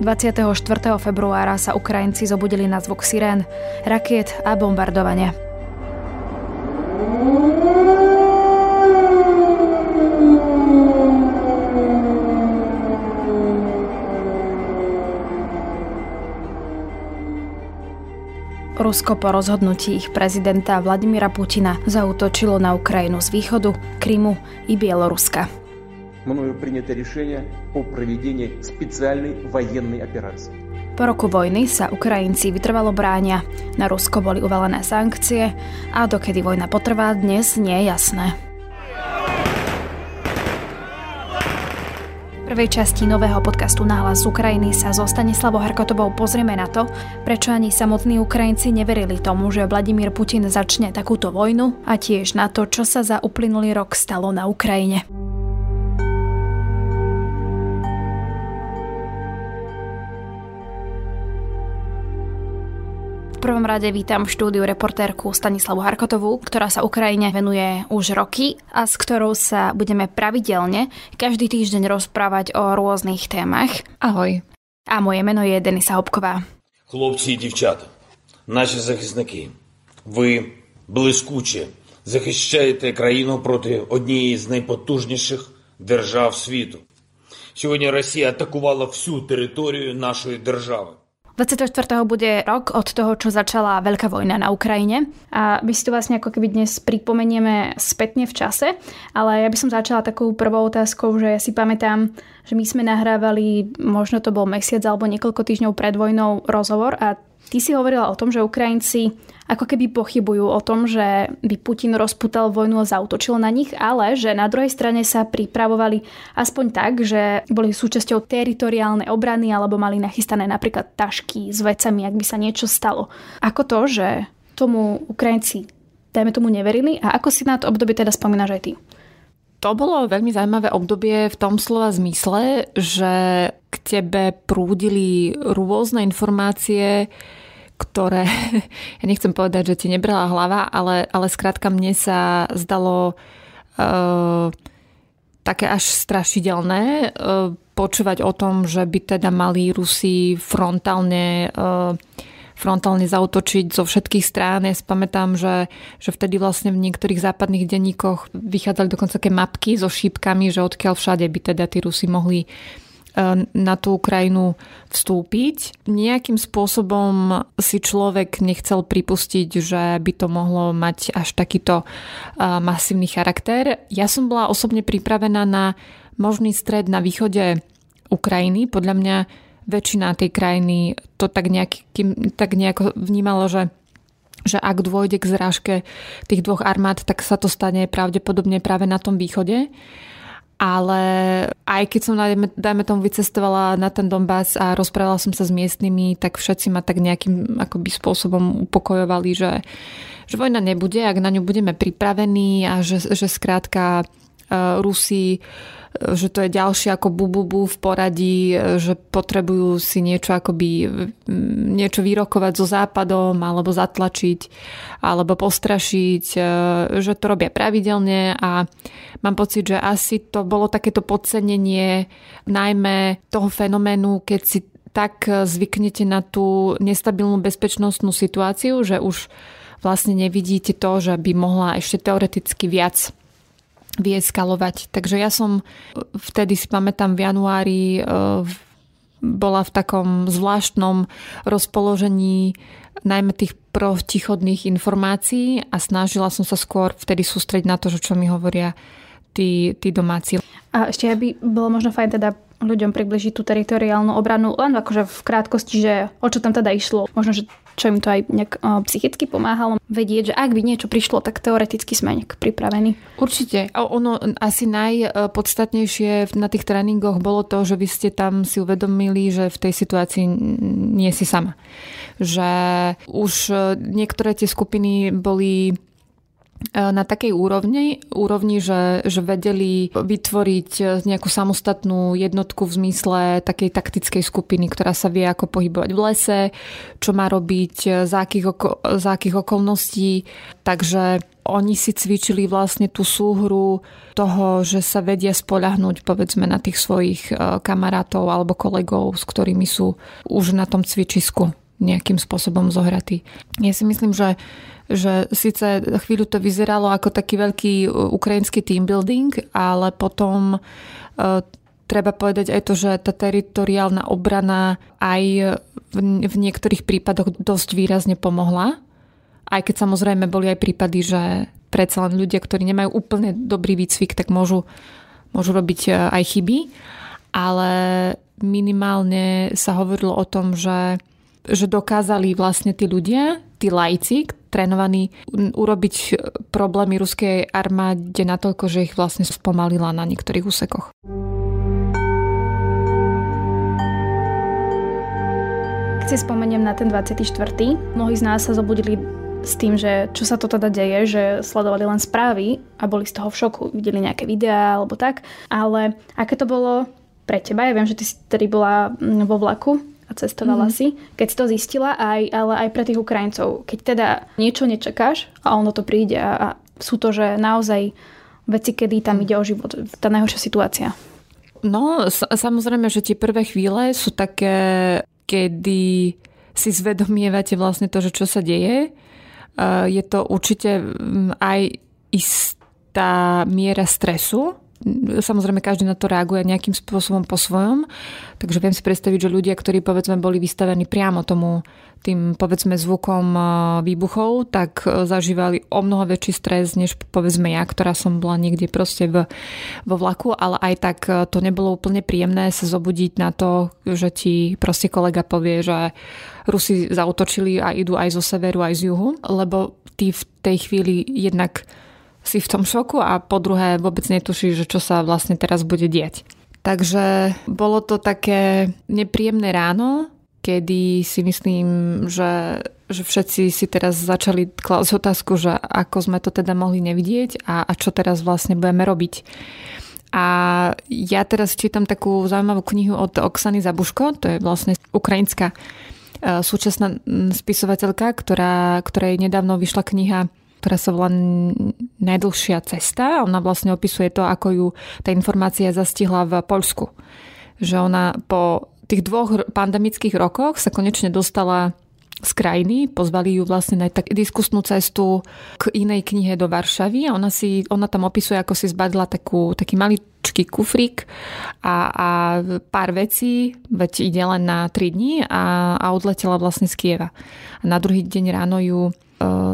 24. februára sa Ukrajinci zobudili na zvuk sirén, rakiet a bombardovania. Rusko po rozhodnutí ich prezidenta Vladimira Putina zautočilo na Ukrajinu z východu, Krymu i Bieloruska Мною принято решение о проведении специальной военной операции. Po roku vojny sa Ukrajinci vytrvalo bránia. Na Rusko boli uvalené sankcie a dokedy vojna potrvá dnes nie je jasné. prvej časti nového podcastu Náhlas z Ukrajiny sa so Stanislavou Harkotovou pozrieme na to, prečo ani samotní Ukrajinci neverili tomu, že Vladimír Putin začne takúto vojnu a tiež na to, čo sa za uplynulý rok stalo na Ukrajine. prvom rade vítam v štúdiu reportérku Stanislavu Harkotovú, ktorá sa Ukrajine venuje už roky a s ktorou sa budeme pravidelne každý týždeň rozprávať o rôznych témach. Ahoj. A moje meno je Denisa Hopková. Хлопці і дівчата, наші захисники, ви блискуче захищаєте країну проти однієї з найпотужніших держав світу. Сьогодні Росія атакувала всю територію нашої держави. 24. bude rok od toho, čo začala veľká vojna na Ukrajine a my si to vlastne ako keby dnes pripomenieme spätne v čase, ale ja by som začala takou prvou otázkou, že ja si pamätám, že my sme nahrávali, možno to bol mesiac alebo niekoľko týždňov pred vojnou rozhovor a Ty si hovorila o tom, že Ukrajinci ako keby pochybujú o tom, že by Putin rozputal vojnu a zautočil na nich, ale že na druhej strane sa pripravovali aspoň tak, že boli súčasťou teritoriálnej obrany alebo mali nachystané napríklad tašky s vecami, ak by sa niečo stalo. Ako to, že tomu Ukrajinci dajme tomu neverili a ako si na to obdobie teda spomínaš aj ty? To bolo veľmi zaujímavé obdobie v tom slova zmysle, že k tebe prúdili rôzne informácie, ktoré, ja nechcem povedať, že ti nebrala hlava, ale, ale skrátka mne sa zdalo uh, také až strašidelné uh, počúvať o tom, že by teda mali Rusi frontálne uh, frontálne zautočiť zo všetkých strán. Ja si pamätám, že, že vtedy vlastne v niektorých západných denníkoch vychádzali dokonca také mapky so šípkami, že odkiaľ všade by teda tí Rusi mohli uh, na tú Ukrajinu vstúpiť. Nejakým spôsobom si človek nechcel pripustiť, že by to mohlo mať až takýto masívny charakter. Ja som bola osobne pripravená na možný stred na východe Ukrajiny. Podľa mňa väčšina tej krajiny to tak, nejaký, tak nejako vnímalo, že že ak dôjde k zrážke tých dvoch armád, tak sa to stane pravdepodobne práve na tom východe. Ale aj keď som, dajme, dajme tomu, vycestovala na ten Donbass a rozprávala som sa s miestnymi, tak všetci ma tak nejakým akoby spôsobom upokojovali, že, že vojna nebude, ak na ňu budeme pripravení a že, že skrátka uh, Rusi že to je ďalšie ako bububu v poradí, že potrebujú si niečo akoby niečo vyrokovať so západom alebo zatlačiť alebo postrašiť, e, že to robia pravidelne a mám pocit, že asi to bolo takéto podcenenie najmä toho fenoménu, keď si tak zvyknete na tú nestabilnú bezpečnostnú situáciu, že už vlastne nevidíte to, že by mohla ešte teoreticky viac vyeskalovať. Takže ja som vtedy si pamätám v januári e, bola v takom zvláštnom rozpoložení najmä tých protichodných informácií a snažila som sa skôr vtedy sústrediť na to, čo mi hovoria tí, tí domáci. A ešte by bolo možno fajn teda ľuďom približiť tú teritoriálnu obranu len akože v krátkosti, že o čo tam teda išlo. Možno, že čo im to aj nejak uh, psychicky pomáhalo vedieť, že ak by niečo prišlo, tak teoreticky sme nejak pripravení. Určite. A ono asi najpodstatnejšie na tých tréningoch bolo to, že vy ste tam si uvedomili, že v tej situácii nie si sama. Že už e, niektoré tie skupiny boli E, na takej úrovni, úrovni že, že vedeli vytvoriť e, nejakú samostatnú jednotku v zmysle takej taktickej skupiny, ktorá sa vie ako pohybovať v lese, čo má robiť, e, za akých, oko, za akých okolností. Takže oni si cvičili vlastne tú súhru toho, že sa vedia spoľahnúť povedzme na tých svojich e, kamarátov alebo kolegov, s ktorými sú už na tom cvičisku nejakým spôsobom zohratí. Ja si myslím, že že síce chvíľu to vyzeralo ako taký veľký e, ukrajinský team building, ale potom uh, treba povedať aj to, že tá teritoriálna obrana aj v niektorých prípadoch dosť výrazne pomohla. Aj keď samozrejme boli aj prípady, že predsa len ľudia, ktorí nemajú úplne dobrý výcvik, tak môžu, môžu robiť e, aj chyby. Ale minimálne sa hovorilo o tom, že že dokázali vlastne tí ľudia, tí lajci, trénovaní, urobiť problémy ruskej armáde natoľko, že ich vlastne spomalila na niektorých úsekoch. Keď si spomeniem na ten 24. Mnohí z nás sa zobudili s tým, že čo sa to teda deje, že sledovali len správy a boli z toho v šoku. Videli nejaké videá alebo tak. Ale aké to bolo pre teba? Ja viem, že ty si tedy bola vo vlaku a cestovala mm-hmm. si, keď si to zistila, aj, ale aj pre tých Ukrajincov. Keď teda niečo nečakáš a ono to príde a, a sú to, že naozaj veci, kedy tam ide o život, tá najhoršia situácia. No, samozrejme, že tie prvé chvíle sú také, kedy si zvedomievate vlastne to, že čo sa deje. Je to určite aj istá miera stresu, Samozrejme, každý na to reaguje nejakým spôsobom po svojom. Takže viem si predstaviť, že ľudia, ktorí povedzme boli vystavení priamo tomu tým povedzme zvukom e, výbuchov, tak e, zažívali o mnoho väčší stres, než povedzme ja, ktorá som bola niekde proste v, vo vlaku, ale aj tak e, to nebolo úplne príjemné sa zobudiť na to, že ti proste kolega povie, že Rusi zautočili a idú aj zo severu, aj z juhu, lebo ty v tej chvíli jednak si v tom šoku a po druhé vôbec netušíš, že čo sa vlastne teraz bude diať. Takže bolo to také nepríjemné ráno, kedy si myslím, že, že všetci si teraz začali klásť otázku, že ako sme to teda mohli nevidieť a, a čo teraz vlastne budeme robiť. A ja teraz čítam takú zaujímavú knihu od Oksany Zabuško, to je vlastne ukrajinská e, súčasná spisovateľka, ktorá, ktorej nedávno vyšla kniha volá Najdlhšia cesta. Ona vlastne opisuje to, ako ju tá informácia zastihla v Poľsku. Že ona po tých dvoch pandemických rokoch sa konečne dostala z krajiny, pozvali ju vlastne na tak diskusnú cestu k inej knihe do Varšavy a ona, si, ona tam opisuje, ako si zbadila takú, taký maličký kufrík a, a pár vecí, veď ide len na 3 dní a, a odletela vlastne z Kieva. A na druhý deň ráno ju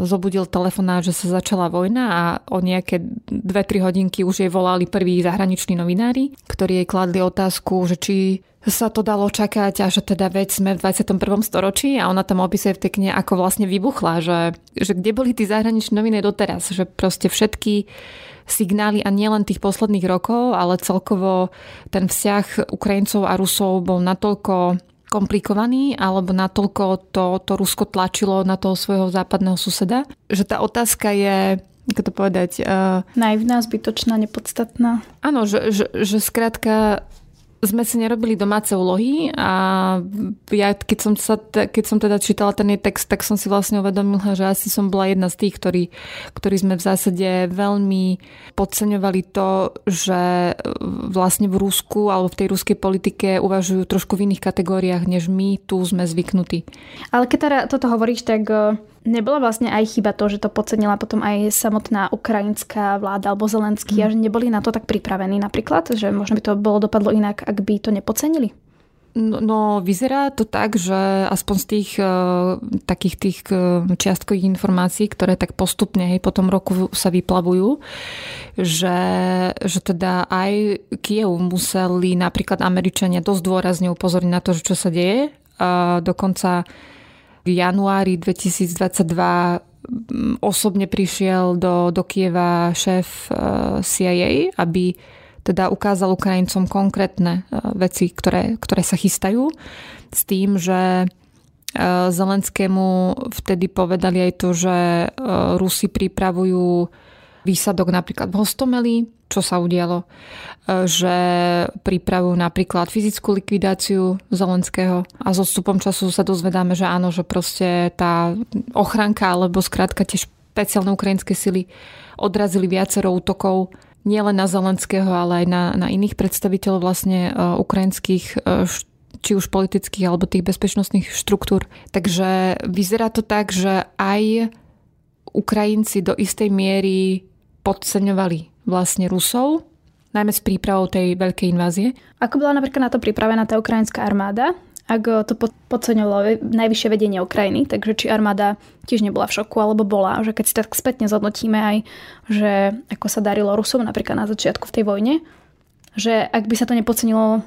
zobudil telefonát, že sa začala vojna a o nejaké 2-3 hodinky už jej volali prví zahraniční novinári, ktorí jej kladli otázku, že či sa to dalo čakať a že teda veď sme v 21. storočí a ona tam opisuje v tej knihe, ako vlastne vybuchla, že, že kde boli tí zahraniční novinári doteraz, že proste všetky signály a nielen tých posledných rokov, ale celkovo ten vzťah Ukrajincov a Rusov bol natoľko komplikovaný, alebo natoľko to, to Rusko tlačilo na toho svojho západného suseda, že tá otázka je, ako to povedať... Uh, Naivná, zbytočná, nepodstatná. Áno, že, že, že skrátka sme si nerobili domáce úlohy a ja keď som, sa, keď som teda čítala ten text, tak som si vlastne uvedomila, že asi som bola jedna z tých, ktorí, ktorí sme v zásade veľmi podceňovali to, že vlastne v Rusku alebo v tej ruskej politike uvažujú trošku v iných kategóriách, než my tu sme zvyknutí. Ale keď teda toto hovoríš, tak Nebola vlastne aj chyba to, že to podcenila potom aj samotná ukrajinská vláda alebo Zelenský mm. a že neboli na to tak pripravení napríklad, že možno by to bolo dopadlo inak, ak by to nepocenili? No, no vyzerá to tak, že aspoň z tých uh, takých tých uh, čiastkových informácií, ktoré tak postupne hej, po tom roku sa vyplavujú, že, že teda aj Kiev museli napríklad Američania dosť dôrazne upozorniť na to, že čo sa deje. Uh, dokonca v januári 2022 mm, osobne prišiel do, do Kieva šéf eh, CIA, aby teda ukázal Ukrajincom konkrétne eh, veci, ktoré, ktoré sa chystajú s tým, že eh, Zelenskému vtedy povedali aj to, že Rusi pripravujú výsadok napríklad v Hostomeli, čo sa udialo, e, že pripravujú napríklad fyzickú likvidáciu Zelenského a s odstupom času sa dozvedáme, že áno, že proste tá ochranka alebo skrátka tiež špeciálne ukrajinské sily odrazili viacero útokov nielen na Zelenského, ale aj na, na iných predstaviteľov vlastne uh, ukrajinských uh, či už politických alebo tých bezpečnostných štruktúr. Takže vyzerá to tak, že aj Ukrajinci do istej miery podceňovali vlastne Rusov, najmä s prípravou tej veľkej invázie. Ako bola napríklad na to pripravená tá ukrajinská armáda? ak to podceňovalo najvyššie vedenie Ukrajiny, takže či armáda tiež nebola v šoku, alebo bola, že keď si tak spätne zhodnotíme aj, že ako sa darilo Rusom napríklad na začiatku v tej vojne, že ak by sa to nepodcenilo,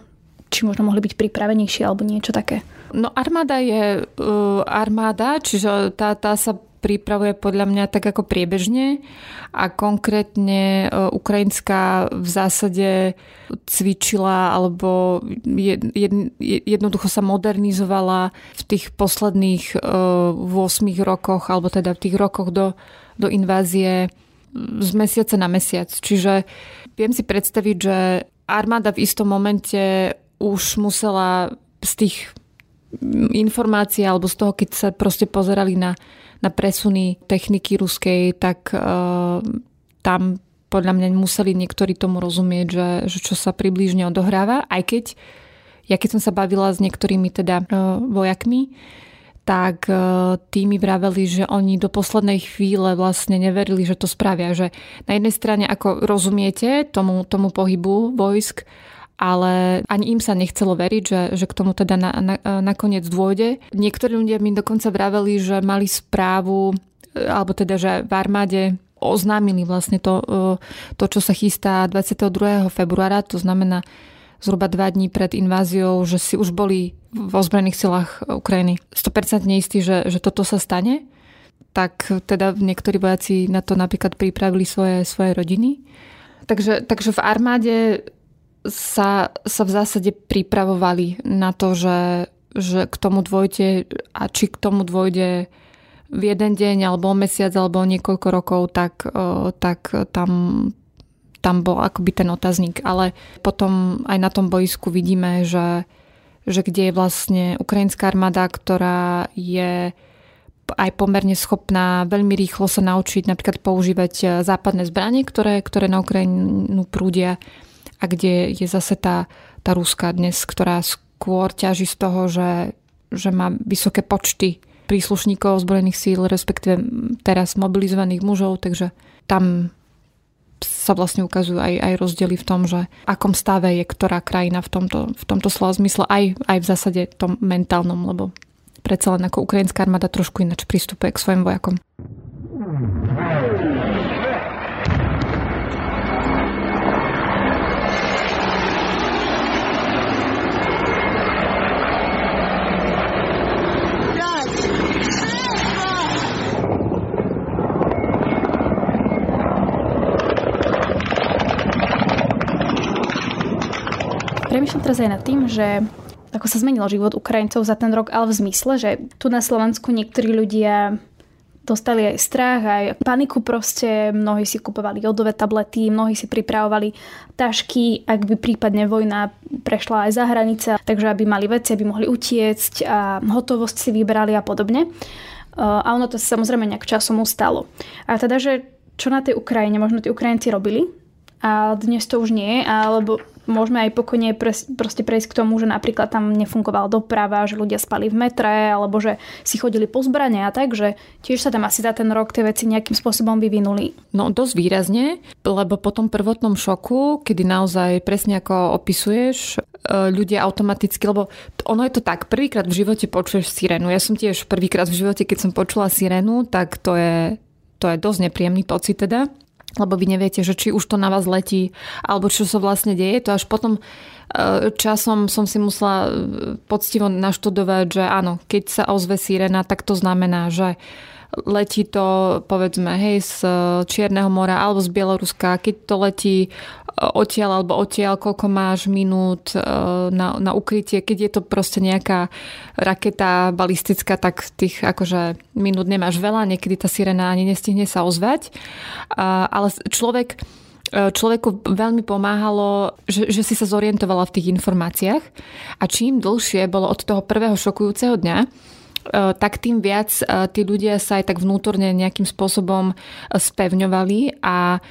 či možno mohli byť pripravenejší alebo niečo také. No armáda je uh, armáda, čiže tá, tá sa pripravuje podľa mňa tak ako priebežne a konkrétne e, Ukrajinská v zásade cvičila alebo jed, jed, jednoducho sa modernizovala v tých posledných 8 e, rokoch alebo teda v tých rokoch do, do invázie z mesiaca na mesiac. Čiže viem si predstaviť, že armáda v istom momente už musela z tých informácií alebo z toho, keď sa proste pozerali na na presuny techniky ruskej, tak uh, tam podľa mňa museli niektorí tomu rozumieť, že, že čo sa približne odohráva, aj keď ja keď som sa bavila s niektorými teda uh, vojakmi, tak uh, tí mi vraveli, že oni do poslednej chvíle vlastne neverili, že to spravia. Že na jednej strane ako rozumiete tomu, tomu pohybu vojsk, ale ani im sa nechcelo veriť, že, že k tomu teda na, na, nakoniec dôjde. Niektorí ľudia mi dokonca vraveli, že mali správu, alebo teda, že v armáde oznámili vlastne to, e, to, čo sa chystá 22. februára, to znamená zhruba dva dní pred inváziou, že si už boli v ozbrojených silách Ukrajiny 100% istí, že, že toto sa stane, tak teda niektorí vojaci na to napríklad pripravili svoje, svoje rodiny. Takže, takže v armáde sa, sa v zásade pripravovali na to, že, že k tomu dôjde a či k tomu dôjde v jeden deň alebo mesiac alebo niekoľko rokov, tak, tak tam, tam bol akoby ten otazník. Ale potom aj na tom boisku vidíme, že, že kde je vlastne ukrajinská armáda, ktorá je aj pomerne schopná veľmi rýchlo sa naučiť napríklad používať západné zbranie, ktoré, ktoré na Ukrajinu prúdia a kde je zase tá, tá Ruska dnes, ktorá skôr ťaží z toho, že, že má vysoké počty príslušníkov zbrojených síl, respektíve teraz mobilizovaných mužov, takže tam sa vlastne ukazujú aj, aj rozdiely v tom, že akom stave je ktorá krajina v tomto, v tomto slova zmysle, aj, aj v zásade tom mentálnom, lebo predsa len ako ukrajinská armáda trošku ináč pristupuje k svojim vojakom. Premýšľam teraz aj nad tým, že ako sa zmenil život Ukrajincov za ten rok, ale v zmysle, že tu na Slovensku niektorí ľudia dostali aj strach, aj paniku proste, mnohí si kupovali jodové tablety, mnohí si pripravovali tašky, ak by prípadne vojna prešla aj za hranice, takže aby mali veci, aby mohli utiecť a hotovosť si vybrali a podobne. A ono to samozrejme nejak časom ustalo. A teda, že čo na tej Ukrajine možno tí Ukrajinci robili, a dnes to už nie, alebo môžeme aj pokojne pres, proste prejsť k tomu, že napríklad tam nefungovala doprava, že ľudia spali v metre, alebo že si chodili po zbrane a tak, že tiež sa tam asi za ten rok tie veci nejakým spôsobom vyvinuli. No dosť výrazne, lebo po tom prvotnom šoku, kedy naozaj presne ako opisuješ, e, ľudia automaticky, lebo ono je to tak, prvýkrát v živote počuješ sirénu. Ja som tiež prvýkrát v živote, keď som počula sirénu, tak to je, to je dosť nepríjemný pocit teda lebo vy neviete, že či už to na vás letí, alebo čo sa vlastne deje. To až potom e, časom som si musela e, poctivo naštudovať, že áno, keď sa ozve sirena, tak to znamená, že letí to povedzme hej z Čierneho mora alebo z Bieloruska, keď to letí odtiaľ alebo odtiaľ, koľko máš minút e, na, na ukrytie. Keď je to proste nejaká raketa balistická, tak tých akože minút nemáš veľa, niekedy tá sirena ani nestihne sa ozvať. Ale človek e, človeku veľmi pomáhalo, že, že si sa zorientovala v tých informáciách a čím dlhšie bolo od toho prvého šokujúceho dňa, tak tým viac tí ľudia sa aj tak vnútorne nejakým spôsobom spevňovali a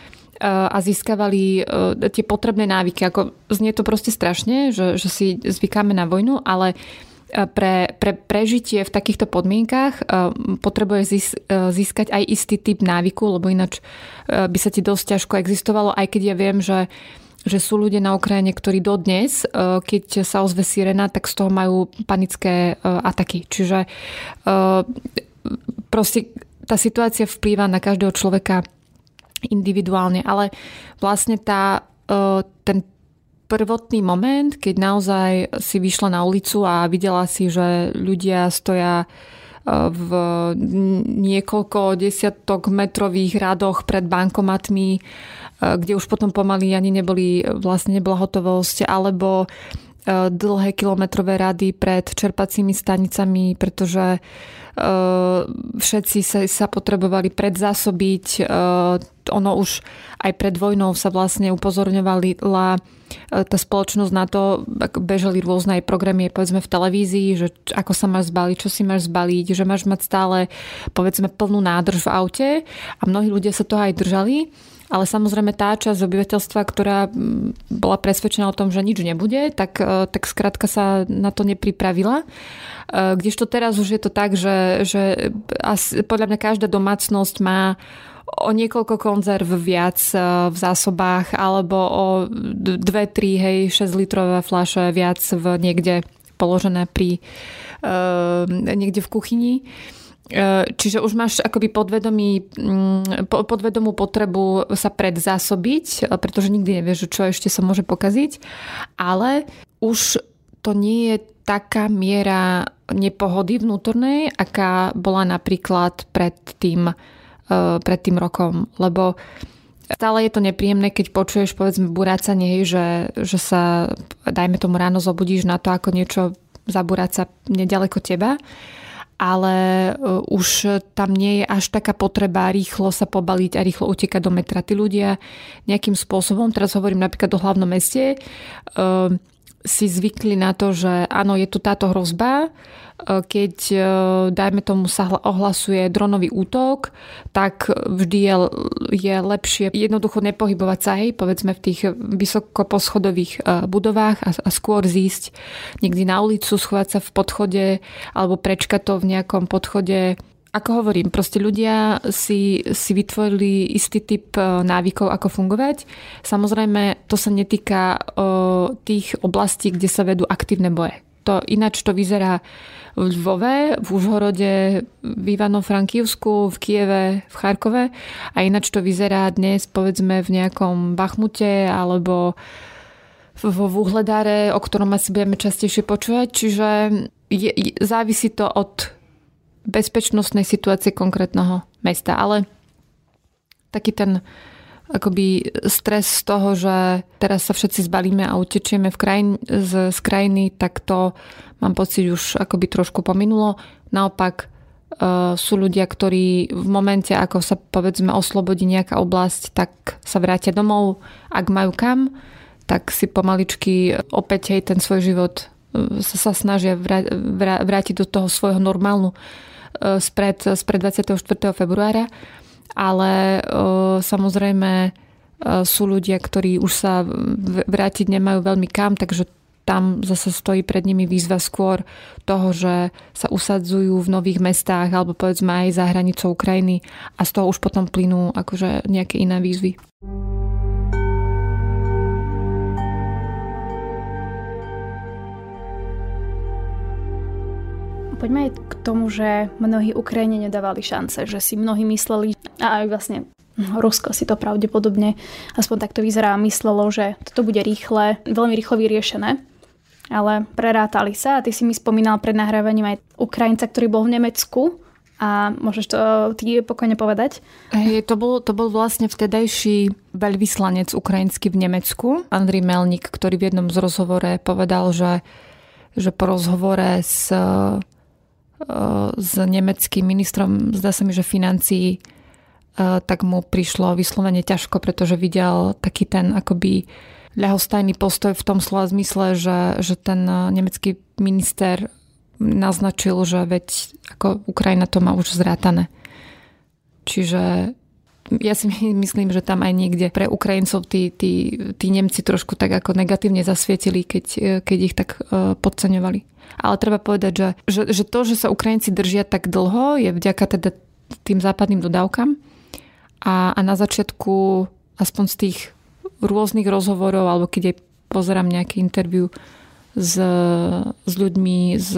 a získavali tie potrebné návyky. Ako znie to proste strašne, že, že si zvykáme na vojnu, ale pre, pre prežitie v takýchto podmienkách potrebuje získať aj istý typ návyku, lebo ináč by sa ti dosť ťažko existovalo, aj keď ja viem, že že sú ľudia na Ukrajine, ktorí dodnes, keď sa ozve sirena, tak z toho majú panické ataky. Čiže proste tá situácia vplýva na každého človeka individuálne, ale vlastne tá, ten prvotný moment, keď naozaj si vyšla na ulicu a videla si, že ľudia stoja v niekoľko desiatok metrových radoch pred bankomatmi, kde už potom pomaly ani neboli, vlastne nebola hotovosť, alebo dlhé kilometrové rady pred čerpacími stanicami, pretože všetci sa, sa potrebovali predzásobiť. Ono už aj pred vojnou sa vlastne upozorňovali tá spoločnosť na to, bežali rôzne aj programy, povedzme v televízii, že ako sa máš zbaliť, čo si máš zbaliť, že máš mať stále povedzme plnú nádrž v aute a mnohí ľudia sa toho aj držali. Ale samozrejme tá časť obyvateľstva, ktorá bola presvedčená o tom, že nič nebude, tak, e, tak skrátka sa na to nepripravila. E, kdežto teraz už je to tak, že, že podľa mňa každá domácnosť má o niekoľko konzerv viac e, v zásobách alebo o dve, tri, hej, 6 litrové fľaše viac v niekde položené pri niekde v kuchyni. E, čiže už máš akoby podvedomí, mm, podvedomú potrebu sa predzásobiť, pretože nikdy nevieš, čo ešte sa môže pokaziť, ale už to nie je taká miera nepohody vnútornej, aká bola napríklad pred tým, pred tým rokom. Lebo stále je to nepríjemné, keď počuješ povedzme burácanie, že, že sa dajme tomu ráno zobudíš na to, ako niečo zabúrať sa nedaleko teba ale e, už tam nie je až taká potreba rýchlo sa pobaliť a rýchlo utekať do metra. Tí ľudia nejakým spôsobom, teraz hovorím napríklad o hlavnom meste, e, si zvykli na to, že áno, je tu táto hrozba, keď, e, dajme tomu, sa ohlasuje dronový útok, tak vždy je, je lepšie jednoducho nepohybovať sa, hej, povedzme v tých vysokoposchodových e, budovách a, a skôr zísť niekde na ulicu, schovať sa v podchode alebo prečkať to v nejakom podchode ako hovorím, proste ľudia si, si vytvorili istý typ e, návykov, ako fungovať. Samozrejme, to sa netýka o, tých oblastí, kde sa vedú aktívne boje. To ináč to vyzerá v Lvove, v Užhorode, v Ivano-Frankivsku, v Kieve, v Charkove a ináč to vyzerá dnes povedzme v nejakom Bachmute alebo vo Vuhledáre, o ktorom asi budeme častejšie počúvať. Čiže je, je, závisí to od bezpečnostnej situácie konkrétneho mesta. Ale taký ten akoby stres z toho, že teraz sa všetci zbalíme a utečieme v krajin, z, z krajiny, tak to mám pocit už akoby trošku pominulo. Naopak uh, sú ľudia, ktorí v momente, ako sa povedzme oslobodí nejaká oblasť, tak sa vrátia domov. Ak majú kam, tak si pomaličky opäť hej, ten svoj život uh, sa, sa snažia vrá, vrá, vrátiť do toho svojho normálnu spred, spred 24. februára ale samozrejme sú ľudia, ktorí už sa vrátiť nemajú veľmi kam, takže tam zase stojí pred nimi výzva skôr toho, že sa usadzujú v nových mestách alebo povedzme aj za hranicou Ukrajiny a z toho už potom plynú akože nejaké iné výzvy. Poďme aj k tomu, že mnohí Ukrajine nedávali šance, že si mnohí mysleli, a aj vlastne Rusko si to pravdepodobne, aspoň takto vyzerá, myslelo, že toto bude rýchle, veľmi rýchlo vyriešené. Ale prerátali sa a ty si mi spomínal pred nahrávaním aj Ukrajinca, ktorý bol v Nemecku a môžeš to ty pokojne povedať? Hey, to, bol, to bol vlastne vtedajší veľvyslanec ukrajinský v Nemecku, Andrej Melnik, ktorý v jednom z rozhovore povedal, že, že po rozhovore s s nemeckým ministrom, zdá sa mi, že financií, e, tak mu prišlo vyslovene ťažko, pretože videl taký ten akoby ľahostajný postoj v tom slova zmysle, že, že ten nemecký minister naznačil, že veď ako Ukrajina to má už zrátané. Čiže ja si myslím, že tam aj niekde pre Ukrajincov tí, tí, tí Nemci trošku tak ako negatívne zasvietili, keď, keď ich tak podceňovali. Ale treba povedať, že, že, že to, že sa Ukrajinci držia tak dlho, je vďaka teda tým západným dodávkam. A, a na začiatku, aspoň z tých rôznych rozhovorov, alebo keď aj pozerám nejaké interviu s, s ľuďmi z,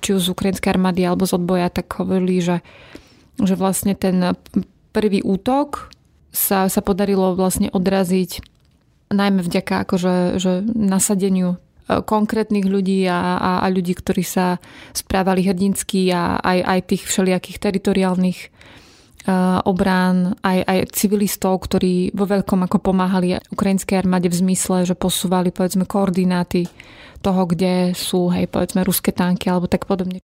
či už z ukrajinskej armády alebo z odboja, tak hovorili, že, že vlastne ten prvý útok sa, sa podarilo vlastne odraziť najmä vďaka akože, že nasadeniu konkrétnych ľudí a, a, a ľudí, ktorí sa správali hrdinsky a aj, aj tých všelijakých teritoriálnych uh, obrán, aj, aj civilistov, ktorí vo veľkom ako pomáhali ukrajinskej armáde v zmysle, že posúvali povedzme koordináty toho, kde sú, hej, povedzme, ruské tanky alebo tak podobne.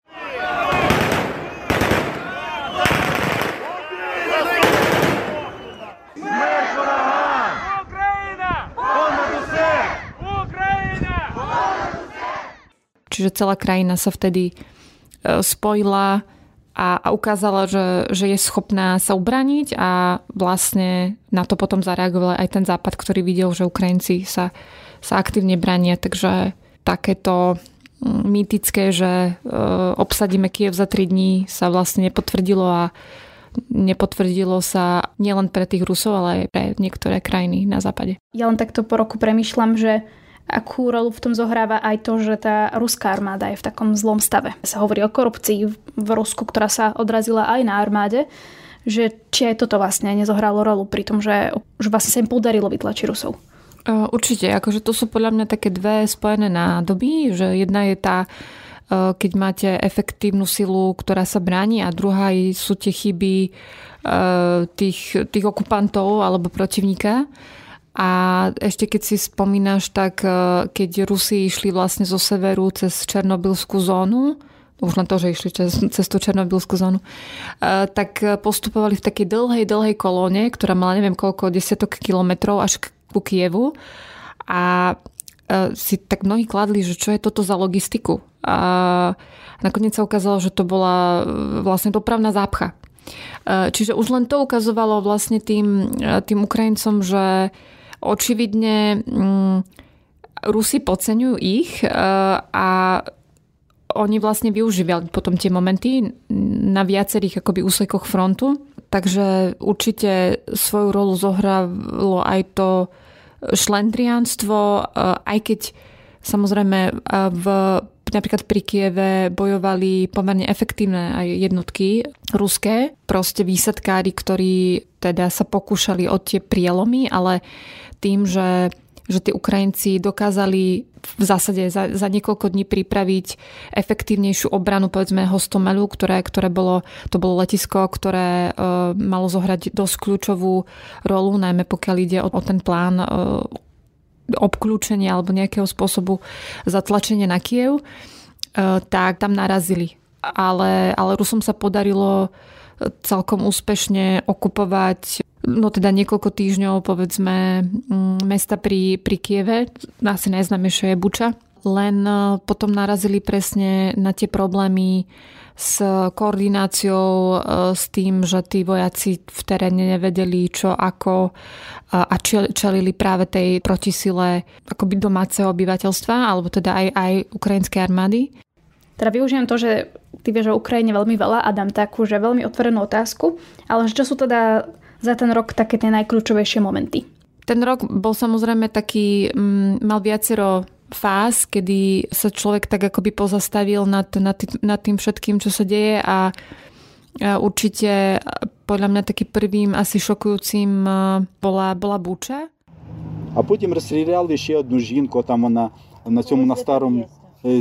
Čiže celá krajina sa vtedy e, spojila a, a ukázala, že, že je schopná sa ubraniť a vlastne na to potom zareagoval aj ten západ, ktorý videl, že Ukrajinci sa, sa aktívne brania. Takže takéto mm, mýtické, že e, obsadíme Kiev za 3 dní sa vlastne nepotvrdilo a nepotvrdilo sa nielen pre tých Rusov, ale aj pre niektoré krajiny na západe. Ja len takto po roku premyšľam, že akú rolu v tom zohráva aj to, že tá ruská armáda je v takom zlom stave. Sa hovorí o korupcii v Rusku, ktorá sa odrazila aj na armáde, že či aj toto vlastne nezohralo rolu pri tom, že, že vlastne sa im podarilo vytlačiť Rusov. Určite, akože to sú podľa mňa také dve spojené nádoby, že jedna je tá, keď máte efektívnu silu, ktorá sa bráni a druhá sú tie chyby tých, tých okupantov alebo protivníka. A ešte keď si spomínaš, tak e, keď Rusi išli vlastne zo severu cez Černobylskú zónu, už len to, že išli cez, cez tú Černobylskú zónu, e, tak postupovali v takej dlhej, dlhej kolóne, ktorá mala neviem koľko, desiatok kilometrov až ku Kievu. A e, si tak mnohí kladli, že čo je toto za logistiku. A nakoniec sa ukázalo, že to bola vlastne dopravná zápcha. Čiže už len to ukazovalo vlastne tým, tým Ukrajincom, že Očividne mm, Rusi podceňujú ich e, a oni vlastne využívali potom tie momenty na viacerých akoby úsekoch frontu. Takže určite svoju rolu zohralo aj to šlendriánstvo, e, aj keď samozrejme e, v napríklad pri Kieve bojovali pomerne efektívne aj jednotky ruské, proste výsadkári, ktorí teda sa pokúšali o tie prielomy, ale tým, že, že tí Ukrajinci dokázali v zásade za, za niekoľko dní pripraviť efektívnejšiu obranu povedzme Hostomelu, ktoré, ktoré bolo, to bolo letisko, ktoré e, malo zohrať dosť kľúčovú rolu, najmä pokiaľ ide o, o ten plán e, obklúčenia alebo nejakého spôsobu zatlačenia na Kiev, e, tak tam narazili. Ale, ale Rusom sa podarilo celkom úspešne okupovať no teda niekoľko týždňov povedzme mm, mesta pri, pri Kieve, asi najznámejšie je Buča, len e, potom narazili presne na tie problémy s koordináciou, e, s tým, že tí vojaci v teréne nevedeli čo, ako a čelili práve tej protisile akoby domáceho obyvateľstva, alebo teda aj, aj ukrajinskej armády. Teda využijem to, že ty vieš o Ukrajine veľmi veľa a dám takú, že veľmi otvorenú otázku, ale čo sú teda za ten rok také tie najkľúčovejšie momenty? Ten rok bol samozrejme taký, mm, mal viacero fáz, kedy sa človek tak akoby pozastavil nad, nad, nad tým všetkým, čo sa deje a, a určite podľa mňa taký prvým asi šokujúcim bola, bola Buča. А потім розстріляли ще одну жінку, там вона на цьому на старому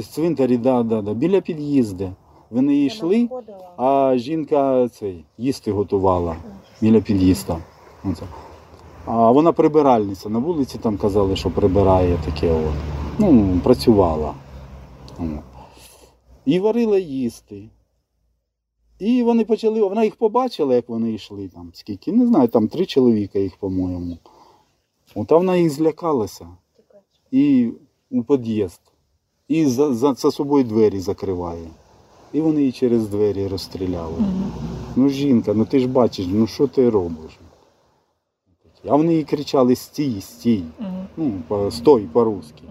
цвинтарі, да, да, да, біля під'їзду. Вони йшли, а жінка цей їсти готувала біля під'їзда. А вона прибиральниця. На вулиці там казали, що прибирає таке. от. Ну, працювала. І варила їсти. І вони почали, вона їх побачила, як вони йшли там, скільки, не знаю, там три чоловіка їх, по-моєму. От вона їх злякалася. І у під'їзд. І за, за, за собою двері закриває. і вони її через двері розстріляли. Ну, жінка, ну ти ж бачиш, ну що ти робиш? А вони їй кричали стій, стій. Ну, по- стой по-русски.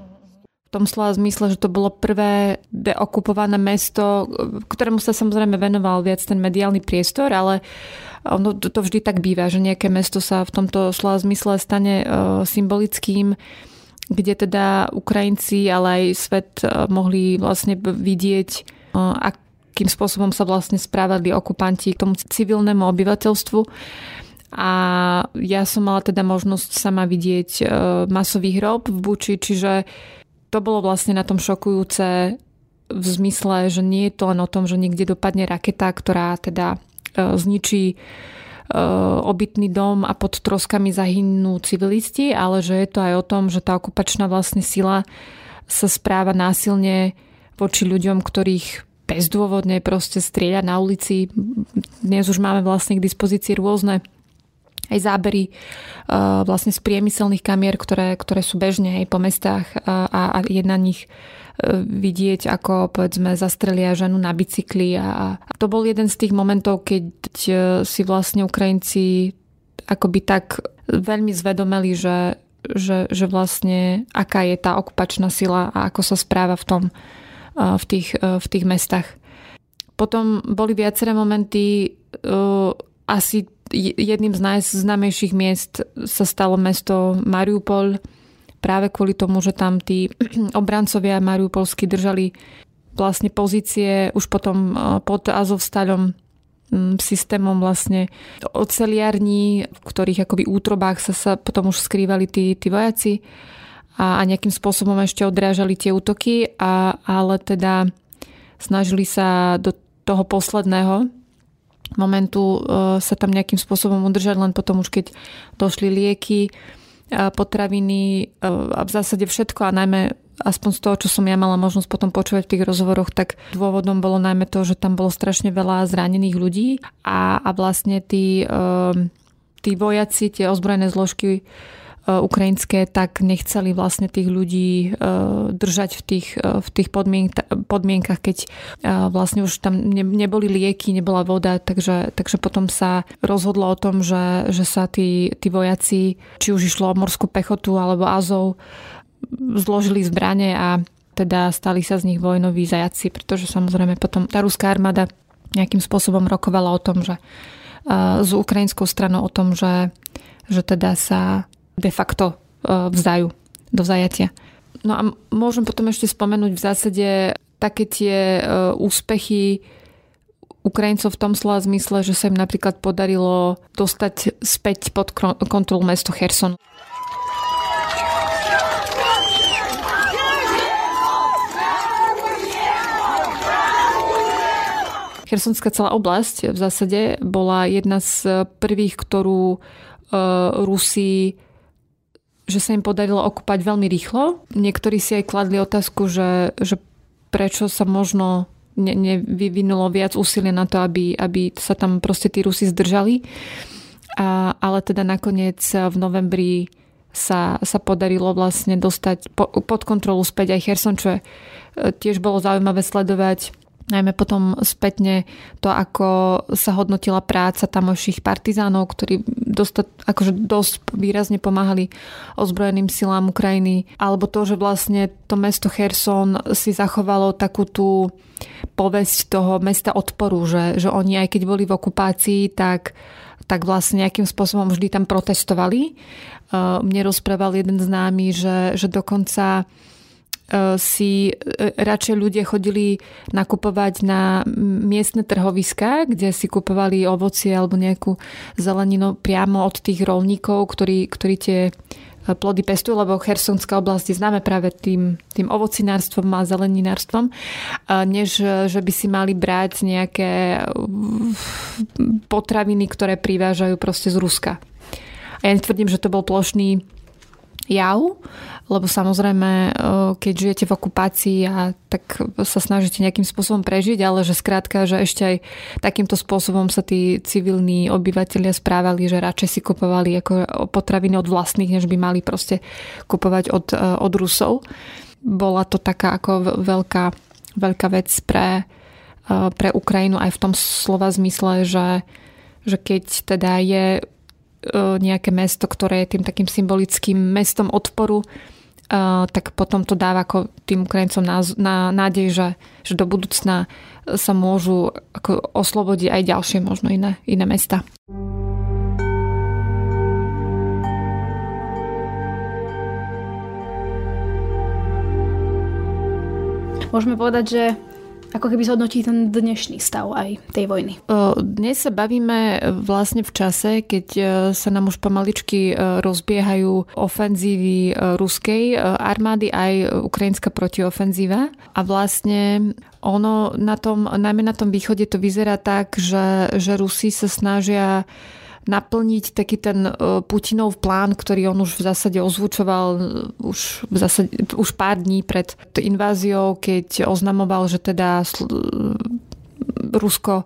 v tom slova zmysle, že to bolo prvé deokupované mesto, ktorému sa samozrejme venoval viac ten mediálny priestor, ale ono to to vždy tak býva, že nejaké mesto sa v tomto slova zmysle stane e, symbolickým, kde teda Ukrajinci, ale aj svet e, mohli vlastne b- vidieť, e, akým spôsobom sa vlastne správali okupanti k tomu civilnému obyvateľstvu. A ja som mala teda možnosť sama vidieť e, masový hrob v Buči, čiže to bolo vlastne na tom šokujúce v zmysle, že nie je to len o tom, že niekde dopadne raketa, ktorá teda e, zničí e, obytný dom a pod troskami zahynú civilisti, ale že je to aj o tom, že tá okupačná vlastne sila sa správa násilne voči ľuďom, ktorých bezdôvodne proste strieľa na ulici. Dnes už máme vlastne k dispozícii rôzne aj zábery uh, vlastne z priemyselných kamier, ktoré, ktoré sú bežne aj po mestách uh, a, a je na nich uh, vidieť, ako povedzme zastrelia ženu na bicykli a, a to bol jeden z tých momentov, keď si vlastne Ukrajinci akoby tak veľmi zvedomeli, že, že, že vlastne aká je tá okupačná sila a ako sa správa v tom v tých, uh, v tých mestách. Potom boli viaceré momenty, uh, asi jedným z najznámejších miest sa stalo mesto Mariupol práve kvôli tomu, že tam tí obrancovia mariupolsky držali vlastne pozície už potom pod Azovstalom systémom vlastne oceliarní, v ktorých akoby útrobách sa, sa potom už skrývali tí, tí vojaci a, a nejakým spôsobom ešte odrážali tie útoky, a, ale teda snažili sa do toho posledného momentu e, sa tam nejakým spôsobom udržať, len potom už keď došli lieky, e, potraviny e, a v zásade všetko a najmä aspoň z toho, čo som ja mala možnosť potom počúvať v tých rozhovoroch, tak dôvodom bolo najmä to, že tam bolo strašne veľa zranených ľudí a, a vlastne tí, tí vojaci, tie ozbrojené zložky ukrajinské, tak nechceli vlastne tých ľudí držať v tých, v tých podmienkach, keď vlastne už tam neboli lieky, nebola voda, takže, takže potom sa rozhodlo o tom, že, že sa tí, tí vojaci, či už išlo o morskú pechotu alebo Azov, zložili zbranie a teda stali sa z nich vojnoví zajaci, pretože samozrejme potom tá ruská armáda nejakým spôsobom rokovala o tom, že s ukrajinskou stranou o tom, že, že teda sa de facto vzdajú do vzajatia. No a môžem potom ešte spomenúť v zásade také tie úspechy Ukrajincov v tom slova zmysle, že sa im napríklad podarilo dostať späť pod kontrolu mesto Kherson. Chersonská celá oblasť v zásade bola jedna z prvých, ktorú Rusi že sa im podarilo okúpať veľmi rýchlo. Niektorí si aj kladli otázku, že, že prečo sa možno ne, nevyvinulo viac úsilia na to, aby, aby sa tam proste tí Rusi zdržali. A, ale teda nakoniec v novembri sa, sa podarilo vlastne dostať po, pod kontrolu späť aj Herson, čo je, tiež bolo zaujímavé sledovať najmä potom spätne to, ako sa hodnotila práca tamojších partizánov, ktorí dostat, akože dosť výrazne pomáhali ozbrojeným silám Ukrajiny, alebo to, že vlastne to mesto Kherson si zachovalo takú tú povesť toho mesta odporu, že, že oni aj keď boli v okupácii, tak tak vlastne nejakým spôsobom vždy tam protestovali. Mne rozprával jeden známy, že, že dokonca si e, radšej ľudia chodili nakupovať na miestne trhoviská, kde si kupovali ovocie alebo nejakú zeleninu priamo od tých rolníkov, ktorí, ktorí tie e, plody pestujú, lebo Chersonská oblasť je známe práve tým, tým ovocinárstvom a zeleninárstvom, než že by si mali brať nejaké potraviny, ktoré privážajú proste z Ruska. A ja netvrdím, že to bol plošný jav, lebo samozrejme, e, keď žijete v okupácii a tak sa snažíte nejakým spôsobom prežiť, ale že skrátka, že ešte aj takýmto spôsobom sa tí civilní obyvateľia správali, že radšej si kupovali ako potraviny od vlastných, než by mali proste kupovať od, e, od Rusov. Bola to taká ako veľká, veľká vec pre pre Ukrajinu aj v tom slova zmysle, že, že keď teda je e, nejaké mesto, ktoré je tým takým symbolickým mestom odporu, e, tak potom to dáva ako tým Ukrajincom na nádej, že, že do budúcna sa môžu ako oslobodiť aj ďalšie možno iné, iné mesta. Môžeme povedať, že ako keby zhodnotí ten dnešný stav aj tej vojny. Dnes sa bavíme vlastne v čase, keď e, sa nám už pomaličky e, rozbiehajú ofenzívy e, ruskej armády aj ukrajinská protiofenzíva a vlastne ono na tom, najmä na tom východe to vyzerá tak, že, že Rusi sa snažia naplniť taký ten e, Putinov plán, ktorý on už v zásade ozvučoval e, už, v zásade, už pár dní pred inváziou, keď oznamoval, že teda Rusko e,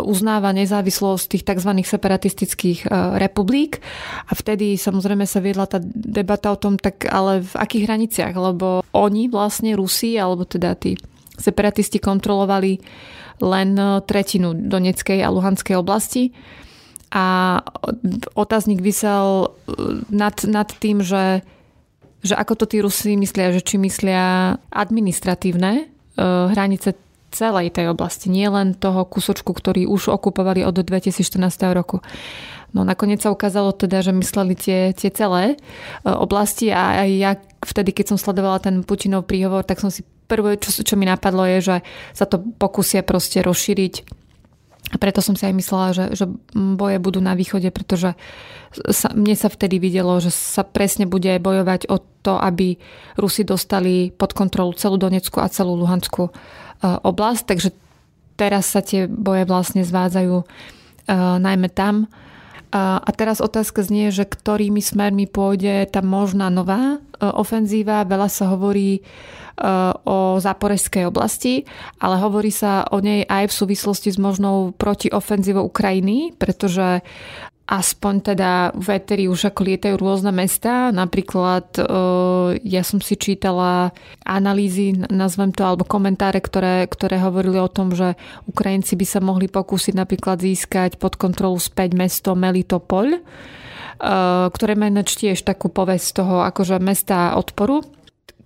uznáva nezávislosť tých tzv. separatistických republik a vtedy samozrejme sa viedla tá debata o tom, tak ale v akých hraniciach, lebo oni vlastne Rusi, alebo teda tí separatisti kontrolovali len tretinu Doneckej a Luhanskej oblasti a otáznik vysel uh, nad, nad tým, že, že ako to tí Rusi myslia, že či myslia administratívne uh, hranice celej tej oblasti, nie len toho kusočku, ktorý už okupovali od 2014 roku. No nakoniec sa ukázalo teda, že mysleli tie, tie celé uh, oblasti a aj ja vtedy, keď som sledovala ten Putinov príhovor, tak som si prvé, čo, čo mi napadlo je, že sa to pokusia proste rozšíriť a preto som si aj myslela, že, že boje budú na východe, pretože sa, mne sa vtedy videlo, že sa presne bude bojovať o to, aby Rusi dostali pod kontrolu celú Donecku a celú Luhanskú e, oblasť. Takže teraz sa tie boje vlastne zvádzajú uh, najmä tam. A teraz otázka znie, že ktorými smermi pôjde tá možná nová uh, ofenzíva. Veľa sa hovorí o záporeskej oblasti, ale hovorí sa o nej aj v súvislosti s možnou protiofenzívou Ukrajiny, pretože aspoň teda v Eteri už ako lietajú rôzne mesta. Napríklad e, ja som si čítala analýzy, nazvem to, alebo komentáre, ktoré, ktoré hovorili o tom, že Ukrajinci by sa mohli pokúsiť napríklad získať pod kontrolu späť mesto Melitopol, e, ktoré má tiež takú povesť toho akože mesta odporu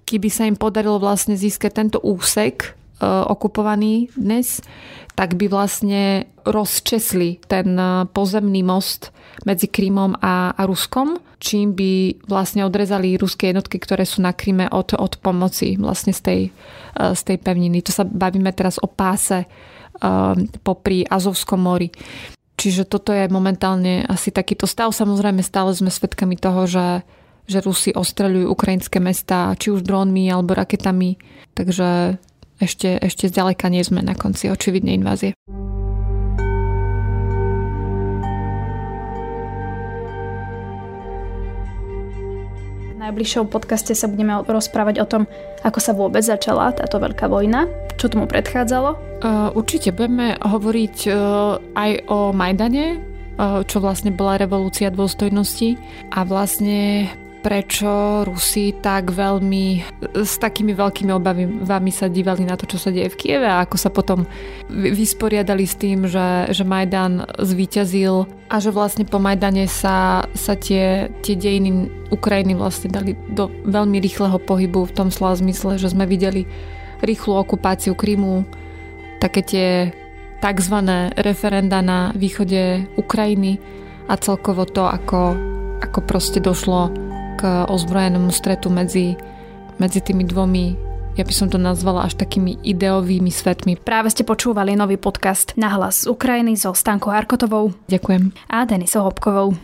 keby sa im podarilo vlastne získať tento úsek okupovaný dnes, tak by vlastne rozčesli ten e, pozemný most medzi Krymom a, a Ruskom, čím by vlastne odrezali ruské jednotky, ktoré sú na Kryme od, od pomoci vlastne z tej, e, z tej pevniny. To sa bavíme teraz o páse popri Azovskom mori. Čiže toto je momentálne asi takýto stav. Samozrejme stále sme svedkami toho, že že Rusi ostreľujú ukrajinské mesta, či už drónmi alebo raketami. Takže ešte, ešte zďaleka nie sme na konci očividnej invázie. V najbližšom podcaste sa budeme rozprávať o tom, ako sa vôbec začala táto veľká vojna, čo tomu predchádzalo. Uh, určite budeme hovoriť uh, aj o Majdane, uh, čo vlastne bola revolúcia dôstojnosti a vlastne prečo Rusi tak veľmi s takými veľkými obavami sa dívali na to, čo sa deje v Kieve a ako sa potom vysporiadali s tým, že, že Majdan zvíťazil a že vlastne po Majdane sa, sa tie, tie dejiny Ukrajiny vlastne dali do veľmi rýchleho pohybu v tom slova zmysle, že sme videli rýchlu okupáciu Krymu, také tie tzv. referenda na východe Ukrajiny a celkovo to, ako, ako proste došlo k ozbrojenému stretu medzi, medzi tými dvomi ja by som to nazvala až takými ideovými svetmi. Práve ste počúvali nový podcast Na hlas z Ukrajiny so Stankou Harkotovou. Ďakujem. A Denisou Hopkovou.